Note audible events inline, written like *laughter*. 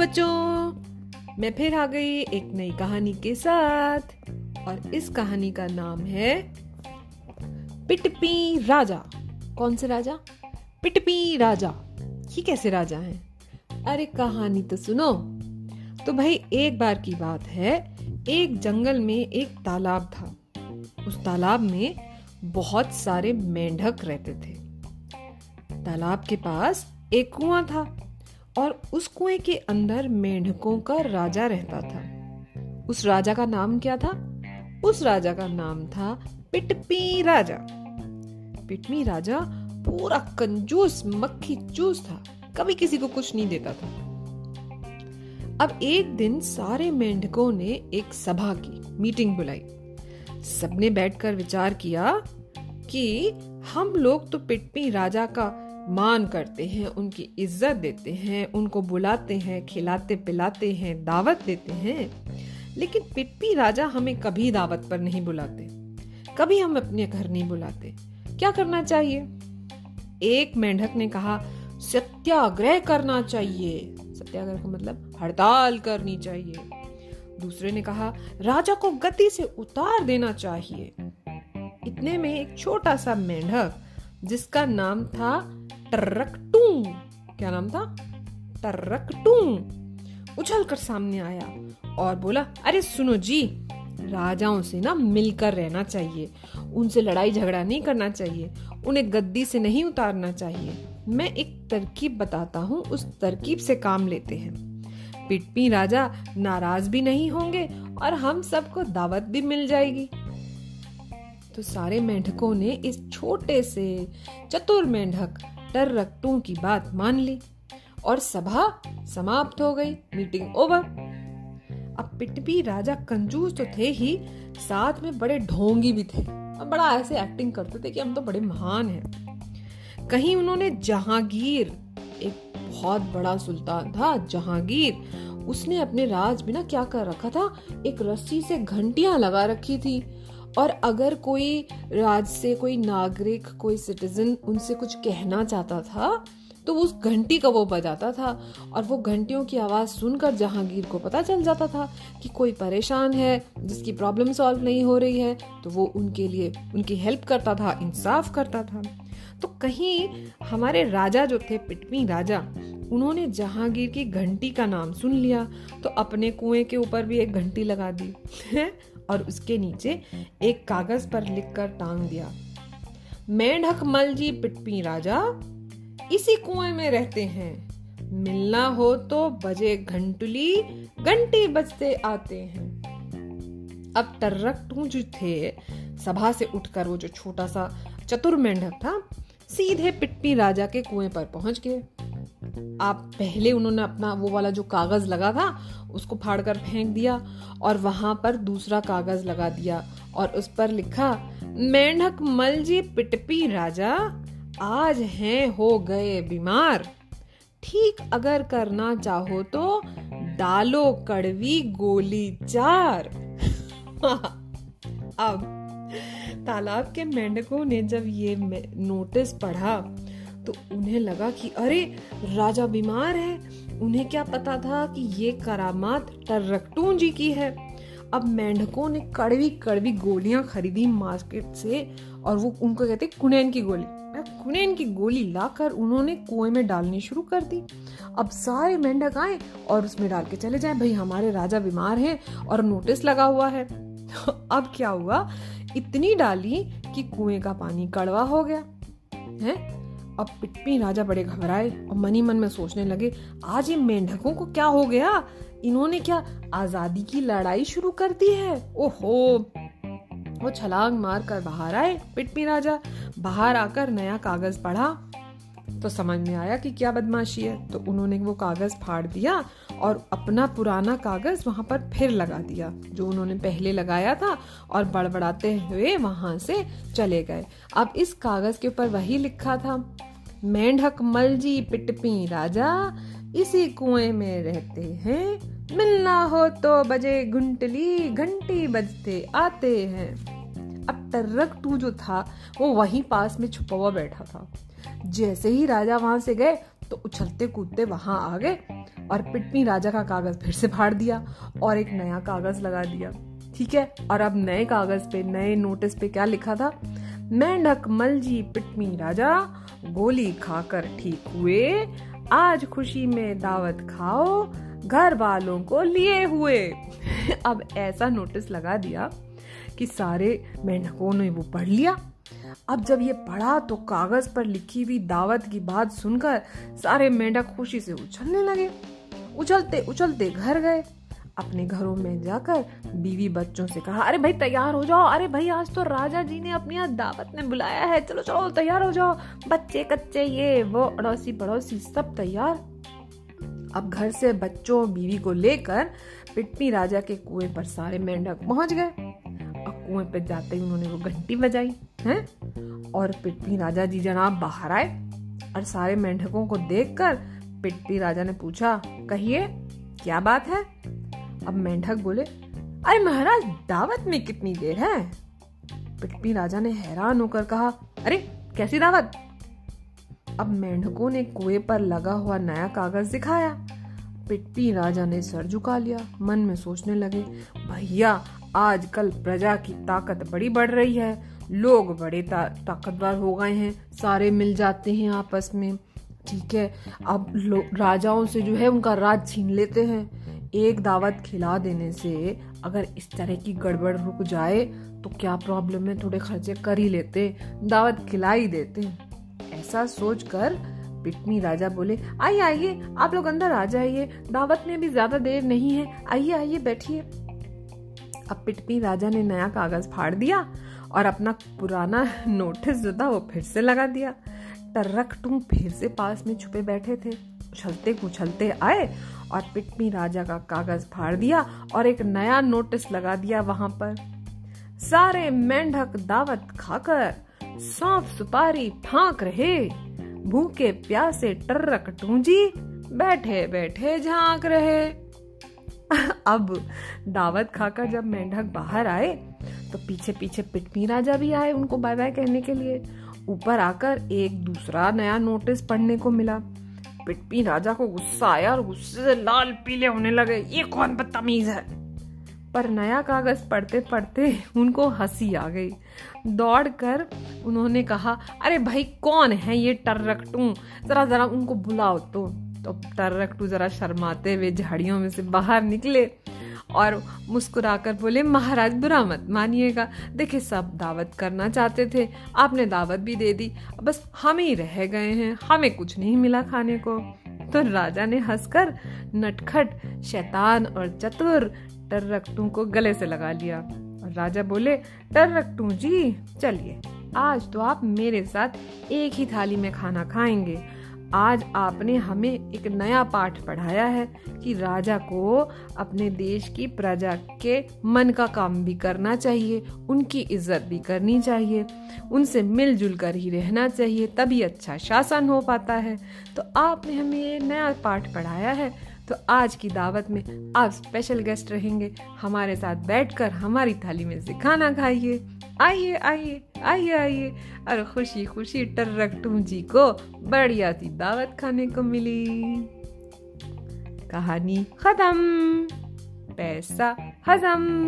बच्चों मैं फिर आ गई एक नई कहानी के साथ और इस कहानी का नाम है पिटपी राजा। कौन से राजा? पिटपी राजा। ये कैसे राजा हैं? अरे कहानी तो सुनो। तो भाई एक बार की बात है एक जंगल में एक तालाब था। उस तालाब में बहुत सारे मेंढक रहते थे। तालाब के पास एक कुआँ था। और उस कुएँ के अंदर मेंढकों का राजा रहता था। उस राजा का नाम क्या था? उस राजा का नाम था पिटपी राजा। पिटमी राजा पूरा कंजूस, मक्खी चूस था। कभी किसी को कुछ नहीं देता था। अब एक दिन सारे मेंढकों ने एक सभा की, मीटिंग बुलाई। सबने बैठकर विचार किया कि हम लोग तो पिटपी राजा का मान करते हैं, उनकी इज़्ज़त देते हैं, उनको बुलाते हैं, खिलाते पिलाते हैं, दावत देते हैं। लेकिन पिट्टी राजा हमें कभी दावत पर नहीं बुलाते, कभी हम अपने घर नहीं बुलाते। क्या करना चाहिए? एक मेंढक ने कहा, सत्याग्रह करना चाहिए। सत्याग्रह का मतलब हड़ताल करनी चाहिए। दूसरे ने कहा, राजा को गति से उतार देना चाहिए। इतने में एक छोटा सा मेंढक, जिसका नाम था टर्रकटू क्या नाम था? टर्रकटू उछल कर सामने आया और बोला, अरे सुनो जी, राजाओं से ना मिलकर रहना चाहिए। उनसे लड़ाई झगड़ा नहीं करना चाहिए। उन्हें गद्दी से नहीं उतारना चाहिए। मैं एक तरकीब बताता हूँ, उस तरकीब से काम लेते हैं। पिटपी राजा नाराज़ भी नहीं होंगे और हम सबको दावत भी मिल जाएगी। तो सारे मेंढकों ने इस छोटे से चतुर मेंढक टर रक्टों की बात मान ली और सभा समाप्त हो गई मीटिंग ओवर अब पिटपी राजा कंजूस तो थे ही, साथ में बड़े ढोंगी भी थे। और बड़ा ऐसे एक्टिंग करते थे कि हम तो बड़े महान हैं। कहीं उन्होंने जहांगीर, एक बहुत बड़ा सुल्तान था, जहांगीर, उसने अपने राज में ना क्या कर रखा था? एक रस्सी से घंटियाँ लगा रखी थी। और अगर कोई राज से, कोई नागरिक, कोई सिटीजन उनसे कुछ कहना चाहता था तो उस घंटी का वो बजाता था और वो घंटियों की आवाज़ सुनकर जहांगीर को पता चल जाता था कि कोई परेशान है, जिसकी प्रॉब्लम सॉल्व नहीं हो रही है तो वो उनके लिए, उनकी हेल्प करता था, इंसाफ करता था। तो कहीं हमारे राजा जो थे पिटवी राजा, उन्होंने जहांगीर की घंटी का नाम सुन लिया तो अपने कुएँ के ऊपर भी एक घंटी लगा दी। और उसके नीचे एक कागज़ पर लिखकर टांग दिया। मेंढक मल जी, पिटपी राजा, इसी कुएँ में रहते हैं। मिलना हो तो बजे घंटुली, घंटी बजते आते हैं। अब टर्रक जो थे। सभा से उठकर वो जो छोटा सा चतुर मेंढक था, सीधे पिटपी राजा के कुएँ पर पहुँच गए। आप पहले उन्होंने अपना वो वाला जो कागज़ लगा था, उसको फाड़ कर फेंक दिया और वहाँ पर दूसरा कागज़ लगा दिया और उस पर लिखा, मेंढक मल जी पिटपी राजा, आज हैं हो गए बीमार। ठीक अगर करना चाहो तो डालो कड़वी गोली चार। *laughs* अब तालाब के मेंढकों ने जब ये नोटिस पढ़ा तो उन्हें लगा कि अरे, राजा बीमार है। उन्हें क्या पता था कि ये करामात टर्रकटून जी की है। अब मेंढकों ने कड़वी कड़वी गोलियाँ खरीदी मार्केट से और वो उनको कहते कुनैन की गोली। कुनैन की गोली लाकर उन्होंने कुएँ में डालनी शुरू कर दी। अब सारे मेंढक आए और उसमें डाल के चले जाए। भाई, हमारे राजा बीमार हैं और नोटिस लगा हुआ है। *laughs* अब क्या हुआ? इतनी डाली कि कुएँ का पानी कड़वा हो गया। है? अब पिटपी राजा बड़े घबराए और मनी मन में सोचने लगे, आज ये मेंढकों को क्या हो गया? इन्होंने क्या आज़ादी की लड़ाई शुरू कर दी है? ओहो! वो छलांग मार कर बाहर आए पिटपी राजा। बाहर आकर नया कागज़ पढ़ा तो समझ में आया कि क्या बदमाशी है। तो उन्होंने वो कागज़ फाड़ दिया और अपना पुराना कागज़ वहाँ पर फिर लगा दिया, जो उन्होंने पहले लगाया था और बड़बड़ाते हुए वहाँ से चले गए। अब इस कागज़ के ऊपर वही लिखा था, मेंढक मलजी पिटपी राजा, इसी कुएँ में रहते हैं। मिलना हो तो बजे घुंटली, घंटी बजते आते हैं। अब टर्रक टू जो था, वो वहीं पास में छुपा हुआ बैठा था। जैसे ही राजा वहाँ से गए तो उछलते कूदते वहाँ आ गए और पिटनी राजा का कागज़ फिर से फाड़ दिया और एक नया कागज़ लगा दिया। ठीक है? और अब नए कागज़ पे, नए नोटिस पे क्या लिखा था? मेंढक मलजी पिटमी राजा, गोली खाकर ठीक हुए। आज खुशी में दावत खाओ, घर वालों को लिए हुए। *laughs* अब ऐसा नोटिस लगा दिया कि सारे मेंढकों ने वो पढ़ लिया। अब जब ये पढ़ा तो कागज़ पर लिखी हुई दावत की बात सुनकर सारे मेंढक खुशी से उछलने लगे। उछलते उछलते घर गए। अपने घरों में जाकर बीवी बच्चों से कहा, अरे भाई, तैयार हो जाओ। अरे भाई, आज तो राजा जी ने अपनी दावत में बुलाया है। चलो चलो, तैयार हो जाओ। बच्चे कच्चे, ये, वो, अड़ोसी पड़ोसी सब तैयार। अब घर से बच्चों, बीवी को लेकर पिटनी राजा के कुएँ पर सारे मेंढक पहुँच गए। कुएँ पर जाते ही उन्होंने वो घंटी बजाई, है? और पिटनी राजा जी जनाब बाहर आए और सारे मेंढकों को देखकर पिट्टी राजा ने पूछा, कहिए, क्या बात है? अब मेंढक बोले, अरे महाराज, दावत में कितनी देर है? पिटपी राजा ने हैरान होकर कहा, अरे, कैसी दावत? अब मेंढकों ने कुएँ पर लगा हुआ नया कागज़ दिखाया। पिट्टी राजा ने सर झुका लिया, मन में सोचने लगे, भैया आजकल प्रजा की ताकत बड़ी बढ़ रही है। लोग बड़े ता, ताकतवर हो गए हैं। सारे मिल जाते हैं आपस में। ठीक है? अब राजाओं से जो है उनका राज छीन लेते हैं। एक दावत खिला देने से अगर इस तरह की गड़बड़ रुक जाए तो क्या प्रॉब्लम है? थोड़े खर्चे कर ही लेते। दावत खिला ही देते ऐसा सोच कर पिटनी राजा बोले आइए आइए आप लोग अंदर आ जाइए। दावत में भी ज़्यादा देर नहीं है। आइए आइए बैठिए। अब पिटनी राजा ने नया कागज़ फाड़ दिया और अपना पुराना नोटिस जो था वो फिर से लगा दिया। टर्रक टूम फिर से पास में छुपे बैठे थे। उछलते कुछलते आए और पिटमी राजा का कागज़ फाड़ दिया और एक नया नोटिस लगा दिया वहाँ पर। सारे मेंढक दावत खाकर सौंप सुपारी फांक रहे। भूखे प्यासे टर्रक टूंजी बैठे बैठे झाँक रहे। अब दावत खाकर जब मेंढक बाहर आए तो पीछे पीछे पिटमी राजा भी आए उनको बाय बाय कहने के लिए। ऊपर आकर एक दूसरा नया नोटिस पढ़ने को मिला। पिटपी राजा को गुस्सा आया और गुस्से से लाल पीले होने लगे। ये कौन बदतमीज है? पर नया कागज़ पढ़ते पढ़ते उनको हँसी आ गई। दौड़कर उन्होंने कहा, अरे भाई, कौन है ये टर्रकटू जरा जरा उनको बुलाओ तो। तो टर्रकटू जरा शर्माते हुए झाड़ियों में से बाहर निकले और मुस्कुराकर बोले, महाराज, बुरा मत मानिएगा। देखिए, सब दावत करना चाहते थे। आपने दावत भी दे दी। बस हम ही रह गए हैं। हमें कुछ नहीं मिला खाने को। तो राजा ने हंसकर नटखट, शैतान और चतुर टर्रकटू को गले से लगा लिया। और राजा बोले टर्रकटू जी, चलिए। आज तो आप मेरे साथ एक ही थाली में खाना खाएँगे। आज आपने हमें एक नया पाठ पढ़ाया है कि राजा को अपने देश की प्रजा के मन का काम भी करना चाहिए, उनकी इज़्ज़त भी करनी चाहिए, उनसे मिलजुल कर ही रहना चाहिए, तभी अच्छा शासन हो पाता है। तो आपने हमें ये नया पाठ पढ़ाया है। तो आज की दावत में आप स्पेशल गेस्ट रहेंगे। हमारे साथ बैठकर हमारी थाली में से खाना खाइए। आइए आइए आइए आइए। और खुशी खुशी टर्रक जी को बढ़िया सी दावत खाने को मिली। कहानी खत्म। पैसा हजम।